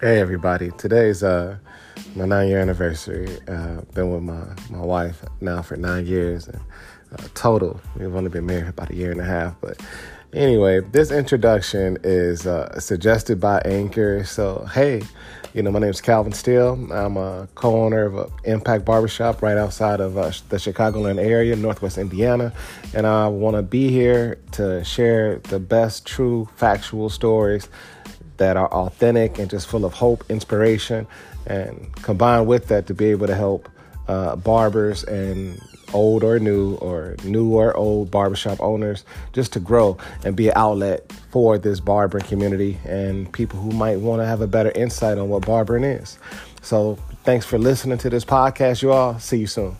Hey everybody! Today's uh, my nine-year anniversary. Uh, been with my my wife now for nine years, and uh, total we've only been married about a year and a half. But anyway, this introduction is uh, suggested by Anchor. So hey, you know my name is Calvin Steele. I'm a co-owner of a Impact Barbershop right outside of uh, the Chicagoland area, Northwest Indiana, and I want to be here to share the best, true, factual stories that are authentic and just full of hope, inspiration, and combined with that to be able to help uh, barbers and old or new or new or old barbershop owners just to grow and be an outlet for this barbering community and people who might want to have a better insight on what barbering is. So, thanks for listening to this podcast, you all. See you soon.